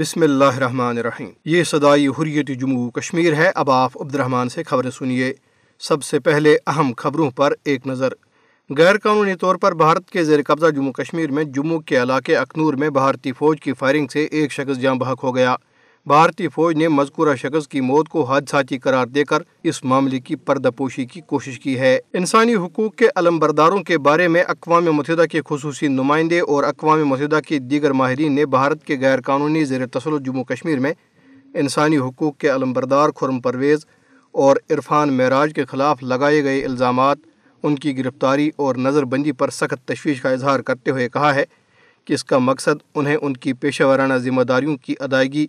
بسم اللہ الرحمن الرحیم۔ یہ صدائی حریت جموں کشمیر ہے۔ اب آپ عبد الرحمن سے خبریں سنیے۔ سب سے پہلے اہم خبروں پر ایک نظر۔ غیر قانونی طور پر بھارت کے زیر قبضہ جموں کشمیر میں جموں کے علاقے اکنور میں بھارتی فوج کی فائرنگ سے ایک شخص جاں بحق ہو گیا۔ بھارتی فوج نے مذکورہ شخص کی موت کو حادثاتی قرار دے کر اس معاملے کی پردہ پوشی کی کوشش کی ہے۔ انسانی حقوق کے علم برداروں کے بارے میں اقوام متحدہ کے خصوصی نمائندے اور اقوام متحدہ کے دیگر ماہرین نے بھارت کے غیر قانونی زیر تسلط جموں کشمیر میں انسانی حقوق کے علم بردار خرم پرویز اور عرفان معراج کے خلاف لگائے گئے الزامات، ان کی گرفتاری اور نظر بندی پر سخت تشویش کا اظہار کرتے ہوئے کہا ہے کہ اس کا مقصد انہیں ان کی پیشہ ورانہ ذمہ داریوں کی ادائیگی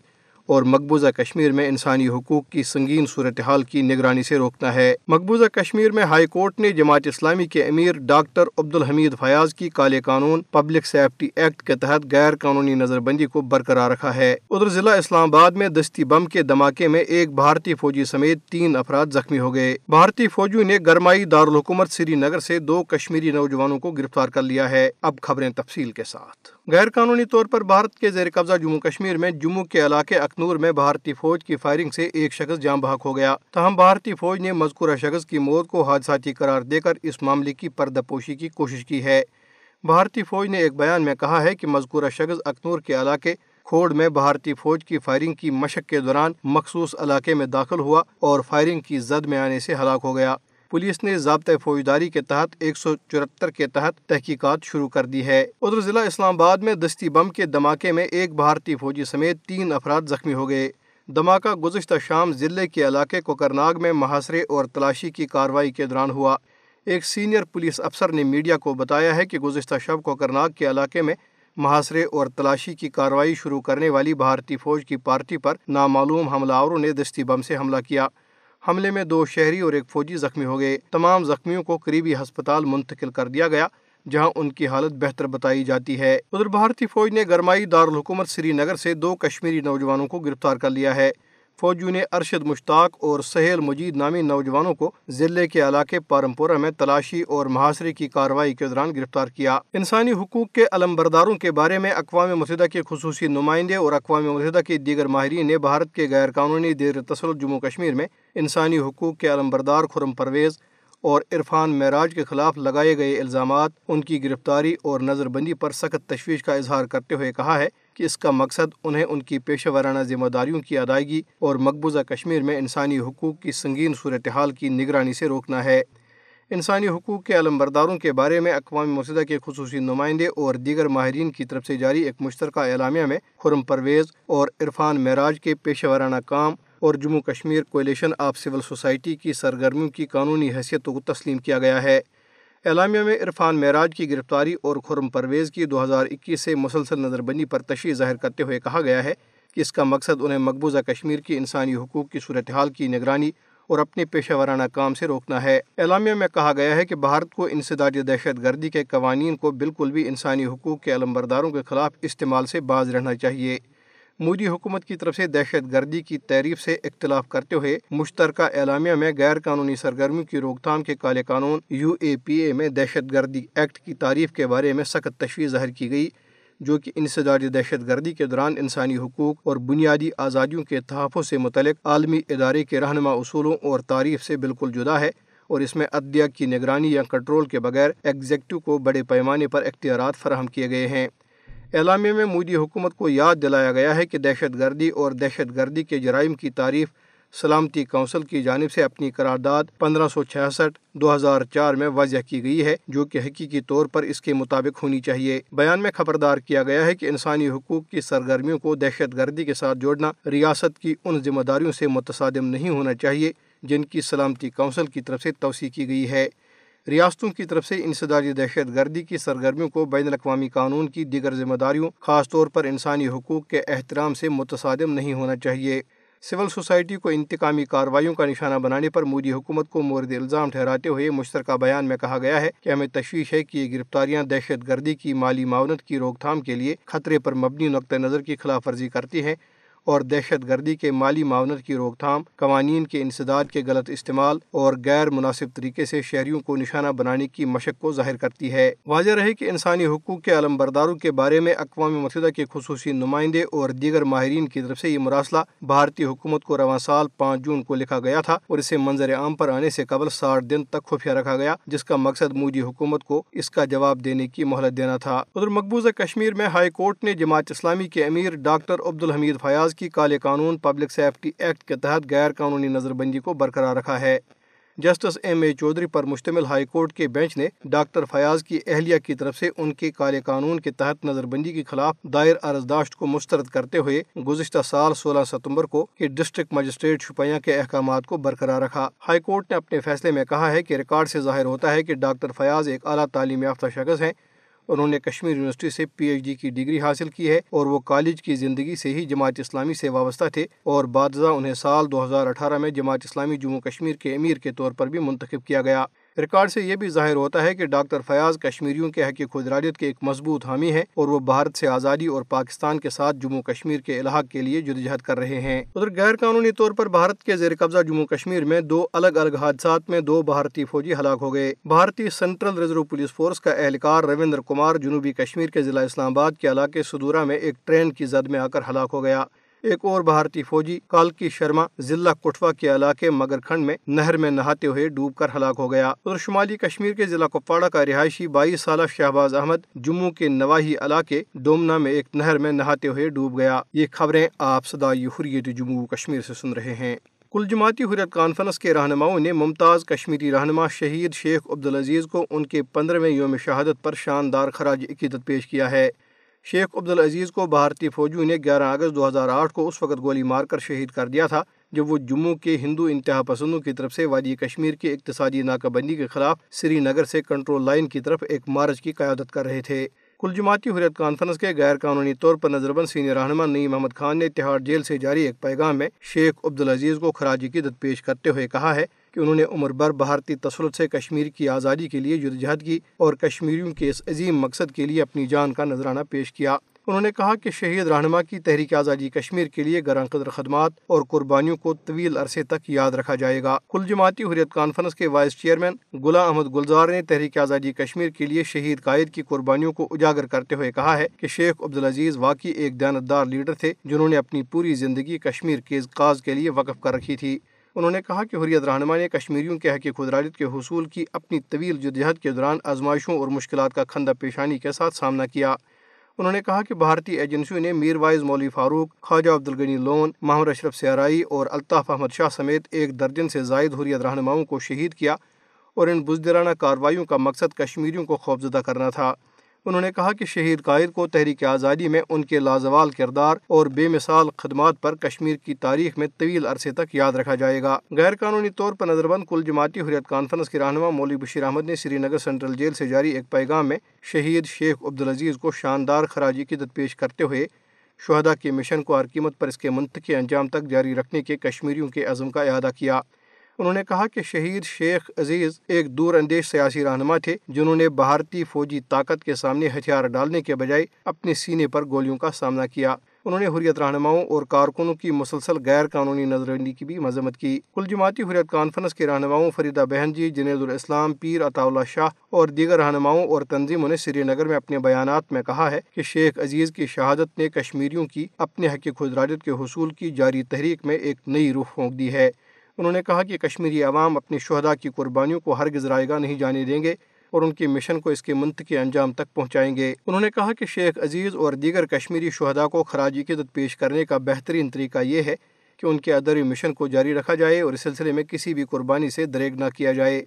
اور مقبوضہ کشمیر میں انسانی حقوق کی سنگین صورتحال کی نگرانی سے روکنا ہے۔ مقبوضہ کشمیر میں ہائی کورٹ نے جماعت اسلامی کے امیر ڈاکٹر عبد الحمید فیاض کی کالے قانون، پبلک سیفٹی ایکٹ کے تحت غیر قانونی نظر بندی کو برقرار رکھا ہے۔ ادھر ضلع اسلام آباد میں دستی بم کے دھماکے میں ایک بھارتی فوجی سمیت تین افراد زخمی ہو گئے۔ بھارتی فوجیوں نے گرمائی دارالحکومت سری نگر سے دو کشمیری نوجوانوں کو گرفتار کر لیا ہے۔ اب خبریں تفصیل کے ساتھ۔ غیر قانونی طور پر بھارت کے زیر قبضہ جموں کشمیر میں جموں کے علاقے اکنور میں بھارتی فوج کی فائرنگ سے ایک شخص جاں بحق ہو گیا۔ تاہم، بھارتی فوج نے مذکورہ شخص کی موت کو حادثاتی قرار دے کر اس معاملے کی پردہ پوشی کی کوشش کی ہے۔ بھارتی فوج نے ایک بیان میں کہا ہے کہ مذکورہ شخص اکنور کے علاقے کھوڑ میں بھارتی فوج کی فائرنگ کی مشق کے دوران مخصوص علاقے میں داخل ہوا اور فائرنگ کی زد میں آنے سے ہلاک ہو گیا۔ پولیس نے ضابطۂ فوجداری کے تحت ایک سو چورہتر کے تحت تحقیقات شروع کر دی ہے۔ ادھر ضلع اسلام آباد میں دستی بم کے دھماکے میں ایک بھارتی فوجی سمیت تین افراد زخمی ہو گئے۔ دھماکہ گزشتہ شام ضلع کے علاقے کوکرناگ میں محاصرے اور تلاشی کی کارروائی کے دوران ہوا۔ ایک سینئر پولیس افسر نے میڈیا کو بتایا ہے کہ گزشتہ شب کوکرناگ کے علاقے میں محاصرے اور تلاشی کی کارروائی شروع کرنے والی بھارتی فوج کی پارٹی پر نامعلوم حملہ آوروں نے دستی بم سے حملہ کیا۔ حملے میں دو شہری اور ایک فوجی زخمی ہو گئے۔ تمام زخمیوں کو قریبی ہسپتال منتقل کر دیا گیا، جہاں ان کی حالت بہتر بتائی جاتی ہے۔ ادھر بھارتی فوج نے گرمائی دارالحکومت سری نگر سے دو کشمیری نوجوانوں کو گرفتار کر لیا ہے۔ فوجیوں نے ارشد مشتاق اور سہیل مجید نامی نوجوانوں کو ضلع کے علاقے پارمپورہ میں تلاشی اور محاصرے کی کارروائی کے دوران گرفتار کیا۔ انسانی حقوق کے علم برداروں کے بارے میں اقوام متحدہ کے خصوصی نمائندے اور اقوام متحدہ کے دیگر ماہرین نے بھارت کے غیر قانونی دیر تسلط جموں کشمیر میں انسانی حقوق کے علم بردار خرم پرویز اور عرفان معراج کے خلاف لگائے گئے الزامات ان کی گرفتاری اور نظر بندی پر سخت تشویش کا اظہار کرتے ہوئے کہا ہے کہ اس کا مقصد انہیں ان کی پیشہ ورانہ ذمہ داریوں کی ادائیگی اور مقبوضہ کشمیر میں انسانی حقوق کی سنگین صورتحال کی نگرانی سے روکنا ہے۔ انسانی حقوق کے علم برداروں کے بارے میں اقوام متحدہ کے خصوصی نمائندے اور دیگر ماہرین کی طرف سے جاری ایک مشترکہ اعلامیہ میں خرم پرویز اور عرفان معراج کے پیشہ ورانہ کام اور Jammu Kashmir coalition of civil society کی سرگرمیوں کی قانونی حیثیت کو تسلیم کیا گیا ہے۔ اعلامیہ میں عرفان معراج کی گرفتاری اور خرم پرویز کی دو ہزار اکیس سے مسلسل نظر بندی پر تشریح ظاہر کرتے ہوئے کہا گیا ہے کہ اس کا مقصد انہیں مقبوضہ کشمیر کی انسانی حقوق کی صورتحال کی نگرانی اور اپنے پیشہ ورانہ کام سے روکنا ہے۔ اعلامیہ میں کہا گیا ہے کہ بھارت کو انسداد دہشت گردی کے قوانین کو بالکل بھی انسانی حقوق کے علم برداروں کے خلاف استعمال سے باز رہنا چاہیے۔ مودی حکومت کی طرف سے دہشت گردی کی تعریف سے اختلاف کرتے ہوئے مشترکہ اعلامیہ میں غیر قانونی سرگرمیوں کی روک تھام کے کالے قانون یو اے پی اے میں دہشت گردی ایکٹ کی تعریف کے بارے میں سخت تشویش ظاہر کی گئی، جو کہ انسداد دہشت گردی کے دوران انسانی حقوق اور بنیادی آزادیوں کے تحفظ سے متعلق عالمی ادارے کے رہنما اصولوں اور تعریف سے بالکل جدا ہے اور اس میں عدلیہ کی نگرانی یا کنٹرول کے بغیر ایگزیکٹو کو بڑے پیمانے پر اختیارات فراہم کیے گئے ہیں۔ اعلامیہ میں مودی حکومت کو یاد دلایا گیا ہے کہ دہشت گردی اور دہشت گردی کے جرائم کی تعریف سلامتی کونسل کی جانب سے اپنی قرارداد پندرہ سو چھیاسٹھ دو ہزار چار میں واضح کی گئی ہے، جو کہ حقیقی طور پر اس کے مطابق ہونی چاہیے۔ بیان میں خبردار کیا گیا ہے کہ انسانی حقوق کی سرگرمیوں کو دہشت گردی کے ساتھ جوڑنا ریاست کی ان ذمہ داریوں سے متصادم نہیں ہونا چاہیے، جن کی سلامتی کونسل کی طرف سے توسیع کی گئی ہے۔ ریاستوں کی طرف سے انسدادی دہشت گردی کی سرگرمیوں کو بین الاقوامی قانون کی دیگر ذمہ داریوں، خاص طور پر انسانی حقوق کے احترام سے متصادم نہیں ہونا چاہیے۔ سول سوسائٹی کو انتقامی کارروائیوں کا نشانہ بنانے پر مودی حکومت کو مورد الزام ٹھہراتے ہوئے مشترکہ بیان میں کہا گیا ہے کہ ہمیں تشویش ہے کہ یہ گرفتاریاں دہشت گردی کی مالی معاونت کی روک تھام کے لیے خطرے پر مبنی نقطۂ نظر کی خلاف ورزی کرتی ہیں۔ اور دہشت گردی کے مالی معاونت کی روک تھام، قوانین کے انسداد کے غلط استعمال اور غیر مناسب طریقے سے شہریوں کو نشانہ بنانے کی مشق کو ظاہر کرتی ہے۔ واضح رہے کہ انسانی حقوق کے علم برداروں کے بارے میں اقوام متحدہ کے خصوصی نمائندے اور دیگر ماہرین کی طرف سے یہ مراسلہ بھارتی حکومت کو رواں سال پانچ جون کو لکھا گیا تھا اور اسے منظر عام پر آنے سے قبل ساٹھ دن تک خفیہ رکھا گیا، جس کا مقصد مودی حکومت کو اس کا جواب دینے کی مہلت دینا تھا۔ ادھر مقبوضہ کشمیر میں ہائی کورٹ نے جماعت اسلامی کے امیر ڈاکٹر عبد الحمید فیاض کی کالے قانون پبلک سیفٹی ایکٹ کے تحت غیر قانونی نظر بندی کو برقرار رکھا ہے۔ جسٹس ایم اے چودھری پر مشتمل ہائی کورٹ کے بینچ نے ڈاکٹر فیاض کی اہلیہ کی طرف سے ان کے کالے قانون کے تحت نظر بندی کے خلاف دائر ارزداشت کو مسترد کرتے ہوئے گزشتہ سال سولہ ستمبر کو ڈسٹرکٹ مجسٹریٹ شپیاں کے احکامات کو برقرار رکھا۔ ہائی کورٹ نے اپنے فیصلے میں کہا ہے کہ ریکارڈ سے ظاہر ہوتا ہے کہ ڈاکٹر فیاض ایک اعلیٰ تعلیم یافتہ شخص ہیں۔ انہوں نے کشمیر یونیورسٹی سے پی ایچ ڈی کی ڈگری حاصل کی ہے اور وہ کالج کی زندگی سے ہی جماعت اسلامی سے وابستہ تھے اور بعد انہیں سال دو ہزار اٹھارہ میں جماعت اسلامی جموں کشمیر کے امیر کے طور پر بھی منتخب کیا گیا۔ ریکارڈ سے یہ بھی ظاہر ہوتا ہے کہ ڈاکٹر فیاض کشمیریوں کے حق خود ارادیت کے ایک مضبوط حامی ہیں اور وہ بھارت سے آزادی اور پاکستان کے ساتھ جموں کشمیر کے الحاق کے لیے جدوجہد کر رہے ہیں۔ ادھر غیر قانونی طور پر بھارت کے زیر قبضہ جموں کشمیر میں دو الگ الگ حادثات میں دو بھارتی فوجی ہلاک ہو گئے۔ بھارتی سینٹرل ریزرو پولیس فورس کا اہلکار رویندر کمار جنوبی کشمیر کے ضلع اسلام آباد کے علاقے سدورا میں ایک ٹرین کی زد میں آ کر ہلاک ہو گیا۔ ایک اور بھارتی فوجی، کالکی شرما، ضلع کٹوا کے علاقے مگر کھنڈ میں نہر میں نہاتے ہوئے ڈوب کر ہلاک ہو گیا۔ اور شمالی کشمیر کے ضلع کپواڑہ کا رہائشی بائیس سالہ شہباز احمد جموں کے نواحی علاقے ڈومنا میں ایک نہر میں نہاتے ہوئے ڈوب گیا۔ یہ خبریں آپ صدائی حریت جموں کشمیر سے سن رہے ہیں۔ کل جماعتی حریت کانفرنس کے رہنماؤں نے ممتاز کشمیری رہنما شہید شیخ عبدالعزیز کو ان کے پندرہویں یوم شہادت پر شاندار خراج عقیدت پیش کیا ہے۔ شیخ عبدالعزیز کو بھارتی فوجیوں نے گیارہ اگست دو ہزار آٹھ کو اس وقت گولی مار کر شہید کر دیا تھا، جب وہ جموں کے ہندو انتہا پسندوں کی طرف سے وادی کشمیر کی اقتصادی ناکہ بندی کے خلاف سری نگر سے کنٹرول لائن کی طرف ایک مارچ کی قیادت کر رہے تھے۔ کل جماعتی حریت کانفرنس کے غیر قانونی طور پر نظر بند سینئر رہنما نئی محمد خان نے تہاڑ جیل سے جاری ایک پیغام میں شیخ عبدالعزیز کو خراج عقیدت پیش کرتے ہوئے کہا ہے کہ انہوں نے عمر بر بھارتی تسلط سے کشمیر کی آزادی کے لیے جدوجہد کی اور کشمیریوں کے اس عظیم مقصد کے لیے اپنی جان کا نذرانہ پیش کیا۔ انہوں نے کہا کہ شہید رہنما کی تحریک آزادی کشمیر کے لیے گراں قدر خدمات اور قربانیوں کو طویل عرصے تک یاد رکھا جائے گا۔ کل جماعتی حریت کانفرنس کے وائس چیئرمین گلا احمد گلزار نے تحریک آزادی کشمیر کے لیے شہید قائد کی قربانیوں کو اجاگر کرتے ہوئے کہا ہے کہ شیخ عبدالعزیز واقعی ایک دیانتدار لیڈر تھے جنہوں نے اپنی پوری زندگی کشمیر کے کاز کے لیے وقف کر رکھی تھی۔ انہوں نے کہا کہ حریت رہنما نے کشمیریوں کے حق خدراجت کے حصول کی اپنی طویل جدجہد کے دوران آزمائشوں اور مشکلات کا کھندہ پیشانی کے ساتھ سامنا کیا۔ انہوں نے کہا کہ بھارتی ایجنسیوں نے میر وائز مولوی فاروق، خواجہ عبدالغنی لون محمد اشرف سیارائی اور الطاف احمد شاہ سمیت ایک درجن سے زائد حریت رہنماؤں کو شہید کیا اور ان بزدرانہ کارروائیوں کا مقصد کشمیریوں کو خوفزدہ کرنا تھا۔ انہوں نے کہا کہ شہید قائد کو تحریک آزادی میں ان کے لازوال کردار اور بے مثال خدمات پر کشمیر کی تاریخ میں طویل عرصے تک یاد رکھا جائے گا۔ غیر قانونی طور پر نظر بند کل جماعتی حریت کانفرنس کے رہنما مولوی بشیر احمد نے سری نگر سینٹرل جیل سے جاری ایک پیغام میں شہید شیخ عبدالعزیز کو شاندار خراجی قدت پیش کرتے ہوئے شہدا کے مشن کو ہر قیمت پر اس کے منطقی انجام تک جاری رکھنے کے کشمیریوں کے عزم کا اعادہ کیا۔ انہوں نے کہا کہ شہید شیخ عزیز ایک دور اندیش سیاسی رہنما تھے جنہوں نے بھارتی فوجی طاقت کے سامنے ہتھیار ڈالنے کے بجائے اپنے سینے پر گولیوں کا سامنا کیا۔ انہوں نے حریت رہنماؤں اور کارکنوں کی مسلسل غیر قانونی نظربندی کی بھی مذمت کی۔ کل جماعتی حریت کانفرنس کے رہنماؤں فریدہ بہن جی جنید الاسلام، پیر عطا اللہ شاہ اور دیگر رہنماؤں اور تنظیموں نے سری نگر میں اپنے بیانات میں کہا ہے کہ شیخ عزیز کی شہادت نے کشمیریوں کی اپنے حق خدراجت کے حصول کی جاری تحریک میں ایک نئی روح پھونک دی ہے۔ انہوں نے کہا کہ کشمیری عوام اپنی شہدا کی قربانیوں کو ہر رائے گاہ نہیں جانے دیں گے اور ان کے مشن کو اس کے منطقی انجام تک پہنچائیں گے۔ انہوں نے کہا کہ شیخ عزیز اور دیگر کشمیری شہدا کو خراجی قدت پیش کرنے کا بہترین طریقہ یہ ہے کہ ان کے ادری مشن کو جاری رکھا جائے اور اس سلسلے میں کسی بھی قربانی سے دریگ نہ کیا جائے۔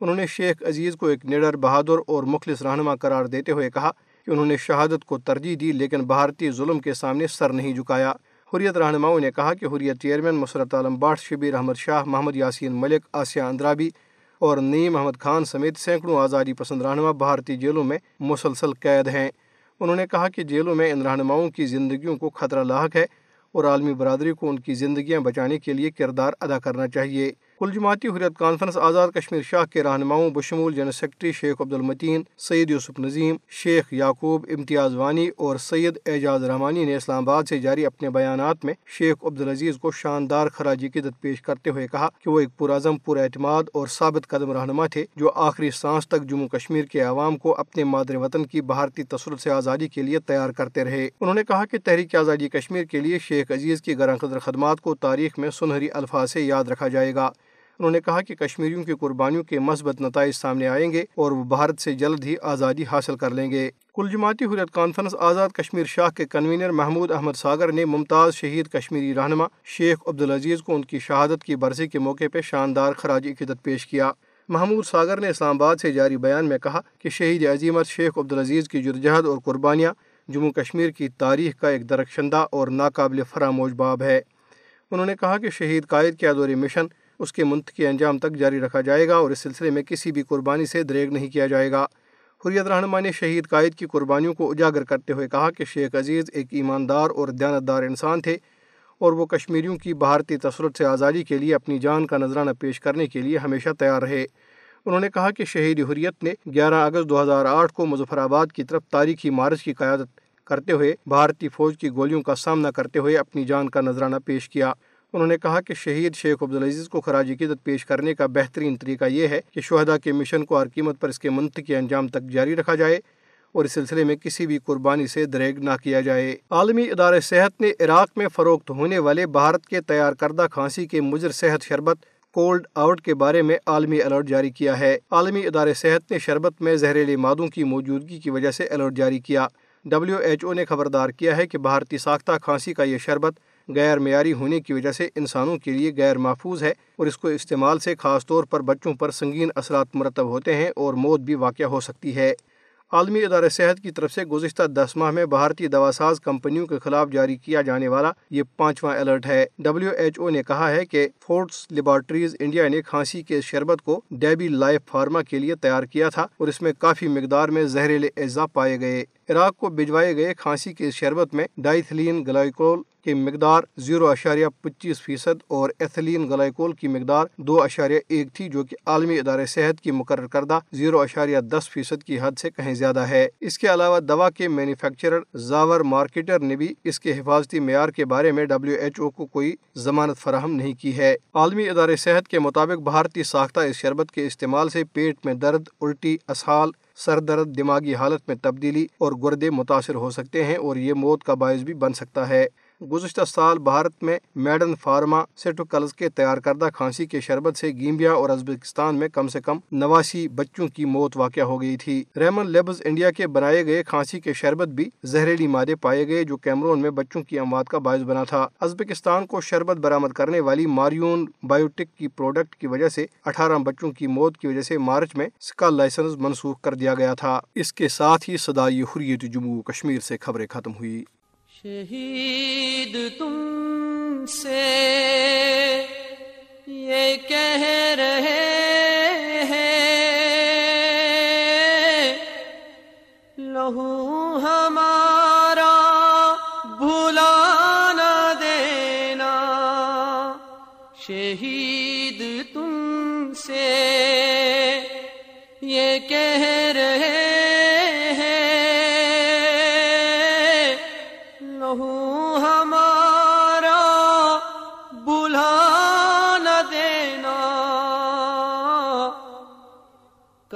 انہوں نے شیخ عزیز کو ایک نڈر، بہادر اور مخلص رہنما قرار دیتے ہوئے کہا کہ انہوں نے شہادت کو ترجیح دی لیکن بھارتی ظلم کے سامنے سر نہیں جھکایا۔ حریت رہنماؤں نے کہا کہ حریت چیئرمین مسرت عالم باٹ شبیر احمد شاہ، محمد یاسین ملک، آسیہ اندرابی اور نیم احمد خان سمیت سینکڑوں آزادی پسند رہنما بھارتی جیلوں میں مسلسل قید ہیں۔ انہوں نے کہا کہ جیلوں میں ان رہنماؤں کی زندگیوں کو خطرہ لاحق ہے اور عالمی برادری کو ان کی زندگیاں بچانے کے لیے کردار ادا کرنا چاہیے۔ کل جماعتی حریت کانفرنس آزاد کشمیر شاہ کے رہنماؤں بشمول جنرل سیکرٹری شیخ عبد المتین سید یوسف نظیم، شیخ یعقوب امتیاز وانی اور سید اعجاز رحمانی نے اسلام آباد سے جاری اپنے بیانات میں شیخ عبدالعزیز کو شاندار خراجی قدت پیش کرتے ہوئے کہا کہ وہ ایک پرعزم پر اعتماد اور ثابت قدم رہنما تھے جو آخری سانس تک جموں کشمیر کے عوام کو اپنے مادر وطن کی بھارتی تسلط سے آزادی کے لیے تیار کرتے رہے۔ انہوں نے کہا کہ تحریک آزادی کشمیر کے لیے شیخ عزیز کی گراں قدر خدمات کو تاریخ میں سنہری الفاظ سے یاد رکھا جائے گا۔ انہوں نے کہا کہ کشمیریوں کی قربانیوں کے مثبت نتائج سامنے آئیں گے اور وہ بھارت سے جلد ہی آزادی حاصل کر لیں گے۔ کل جماعتی حریت کانفرنس آزاد کشمیر شاہ کے کنوینر محمود احمد ساگر نے ممتاز شہید کشمیری رہنما شیخ عبدالعزیز کو ان کی شہادت کی برسی کے موقع پہ شاندار خراج عقیدت پیش کیا۔ محمود ساگر نے اسلام آباد سے جاری بیان میں کہا کہ شہید عظیمت شیخ عبدالعزیز کی جرجہد اور قربانیاں جموں کشمیر کی تاریخ کا ایک درخشندہ اور ناقابل فراموش باب ہے۔ انہوں نے کہا کہ شہید قائد کے ادوری مشن اس کے منطقی انجام تک جاری رکھا جائے گا اور اس سلسلے میں کسی بھی قربانی سے دریگ نہیں کیا جائے گا۔ حریت رہنما نے شہید قائد کی قربانیوں کو اجاگر کرتے ہوئے کہا کہ شیخ عزیز ایک ایماندار اور دیانتدار انسان تھے اور وہ کشمیریوں کی بھارتی تسلط سے آزادی کے لیے اپنی جان کا نذرانہ پیش کرنے کے لیے ہمیشہ تیار رہے۔ انہوں نے کہا کہ شہید حریت نے گیارہ اگست دو ہزار آٹھ کو مظفر آباد کی طرف تاریخی مارچ کی قیادت کرتے ہوئے بھارتی فوج کی گولیوں کا سامنا کرتے ہوئے اپنی جان کا نذرانہ پیش کیا۔ انہوں نے کہا کہ شہید شیخ عبدالعزیز کو خراج عقیدت پیش کرنے کا بہترین طریقہ یہ ہے کہ شہدا کے مشن کو ہر قیمت پر اس کے منطقی انجام تک جاری رکھا جائے اور اس سلسلے میں کسی بھی قربانی سے دریگ نہ کیا جائے۔ عالمی ادارے صحت نے عراق میں فروخت ہونے والے بھارت کے تیار کردہ کھانسی کے مجر صحت شربت کولڈ آؤٹ کے بارے میں عالمی الرٹ جاری کیا ہے۔ عالمی ادارے صحت نے شربت میں زہریلی مادوں کی موجودگی کی وجہ سے الرٹ جاری کیا۔ ڈبلیو ایچ او نے خبردار کیا ہے کہ بھارتی ساختہ کھانسی کا یہ شربت غیر معیاری ہونے کی وجہ سے انسانوں کے لیے غیر محفوظ ہے اور اس کو استعمال سے خاص طور پر بچوں پر سنگین اثرات مرتب ہوتے ہیں اور موت بھی واقع ہو سکتی ہے۔ عالمی ادارہ صحت کی طرف سے گزشتہ دس ماہ میں بھارتی دوا ساز کمپنیوں کے خلاف جاری کیا جانے والا یہ پانچواں الرٹ ہے۔ ڈبلیو ایچ او نے کہا ہے کہ فورٹس لیبارٹریز انڈیا نے کھانسی کے شربت کو ڈیبی لائف فارما کے لیے تیار کیا تھا اور اس میں کافی مقدار میں زہریلے اجزاء پائے گئے۔ عراق کو بھجوائے گئے کھانسی کے شربت میں ڈائیتھلین گلائکول کی مقدار زیرو اشاریہ پچیس فیصد اور ایتھلین گلائکول کی مقدار دو اشاریہ ایک تھی، جو کہ عالمی ادارے صحت کی مقرر کردہ زیرو اشاریہ دس فیصد کی حد سے کہیں زیادہ ہے۔ اس کے علاوہ دوا کے مینوفیکچرر زاور مارکیٹر نے بھی اس کے حفاظتی معیار کے بارے میں ڈبلیو ایچ او کو کوئی ضمانت فراہم نہیں کی ہے۔ عالمی ادارے صحت کے مطابق بھارتی ساختہ اس شربت کے استعمال سے پیٹ میں درد، الٹی، اسہال سر درد دماغی حالت میں تبدیلی اور گردے متاثر ہو سکتے ہیں اور یہ موت کا باعث بھی بن سکتا ہے۔ گزشتہ سال بھارت میں میڈن فارما سیٹوکلز کے تیار کردہ کھانسی کے شربت سے گیمبیا اور ازبکستان میں کم سے کم نواسی بچوں کی موت واقع ہو گئی تھی۔ ریمن لیبز انڈیا کے بنائے گئے کھانسی کے شربت بھی زہریلی مادے پائے گئے جو کیمرون میں بچوں کی اموات کا باعث بنا تھا۔ ازبکستان کو شربت برآمد کرنے والی ماریون بایوٹک کی پروڈکٹ کی وجہ سے اٹھارہ بچوں کی موت کی وجہ سے مارچ میں اس کا لائسنس منسوخ کر دیا گیا تھا۔ اس کے ساتھ ہی صدائی حریت جموں کشمیر سے خبریں ختم ہوئی شہید تم سے۔ یہ کہہ رہے ہیں، لہو ہمارا بھولا نہ دینا۔ شہید تم سے۔ یہ کہہ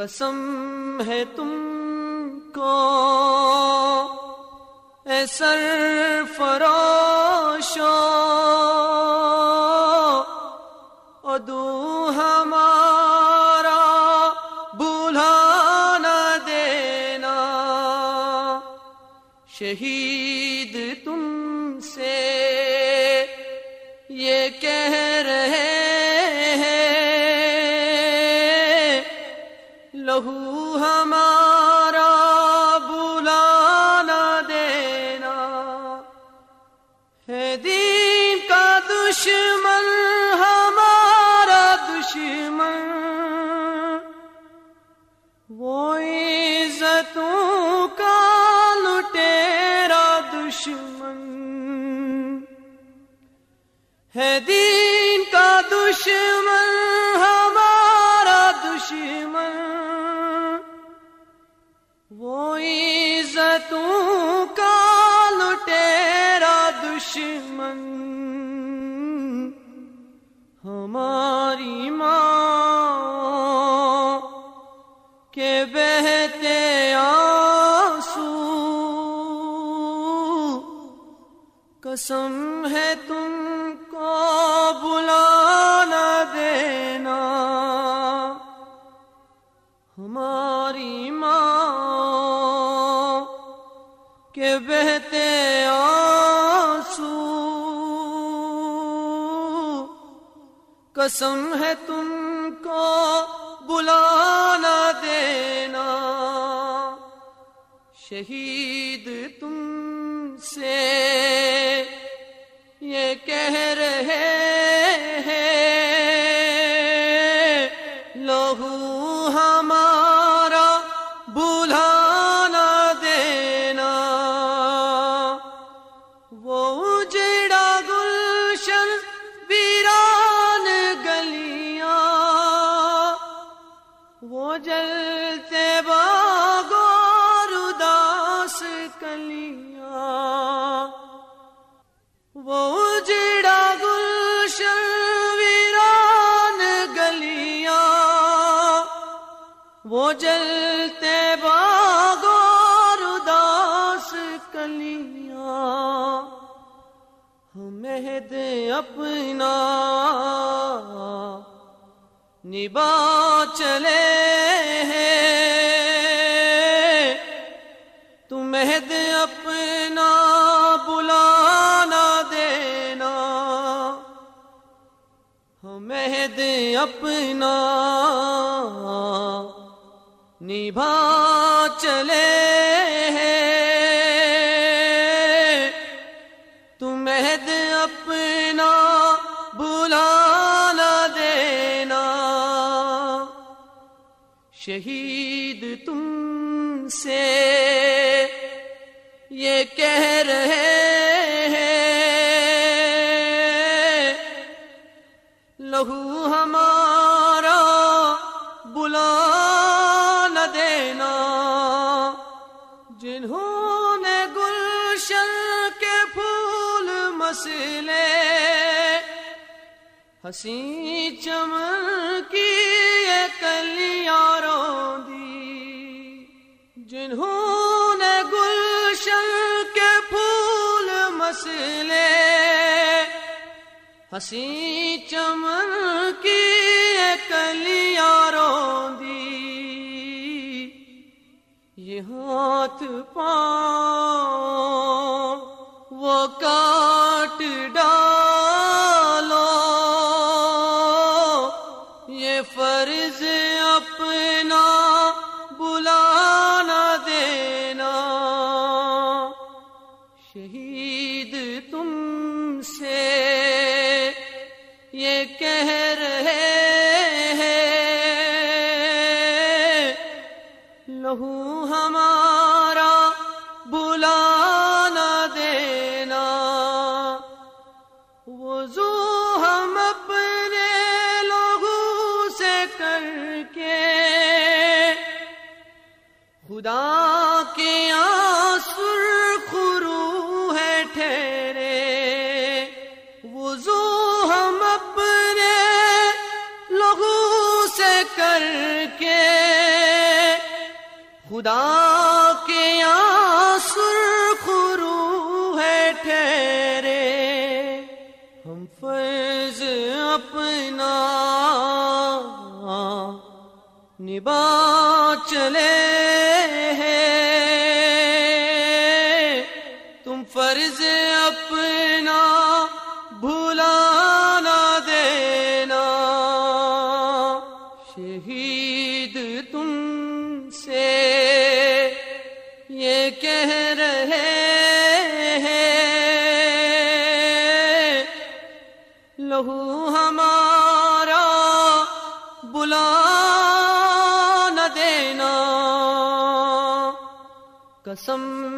قسم ہے تم کو۔ اے سر فروشو ادو ہمارا بھولا نہ دینا۔ شہید تم سے یہ کہہ رہے لہو دشمن ہماری ماں کے بہتے آنسو قسم بہتے آنسو۔ قسم ہے تم کو بلا نہ دینا۔ شہید تم سے یہ کہہ رہے جلتے باغور اداس کلیاں۔ مہد اپنا۔ نبا چلے ہیں۔ تو مہد اپنا بلانا دینا۔ ہمیں مہد اپنا۔ نبھا چلے ہیں۔ تو اپنا بلانا دینا۔ شہید تم سے یہ کہہ رہے جنہوں نے گلشن کے پھول مسلے، ہنسی چمن کی یہ کلیاں رو دی۔ جنہوں نے گلشن کے پھول مسلے، ہنسی چمن کی یہ کلیاں رو دی۔ ہاتھ پاؤں۔ کر کے خدا کے آسر خرو ہے ٹھہرے۔ وضو ہم اپنے لوگوں سے کر کے خدا کے آسر نبا چلے ہیں تم فرض اپنا قسم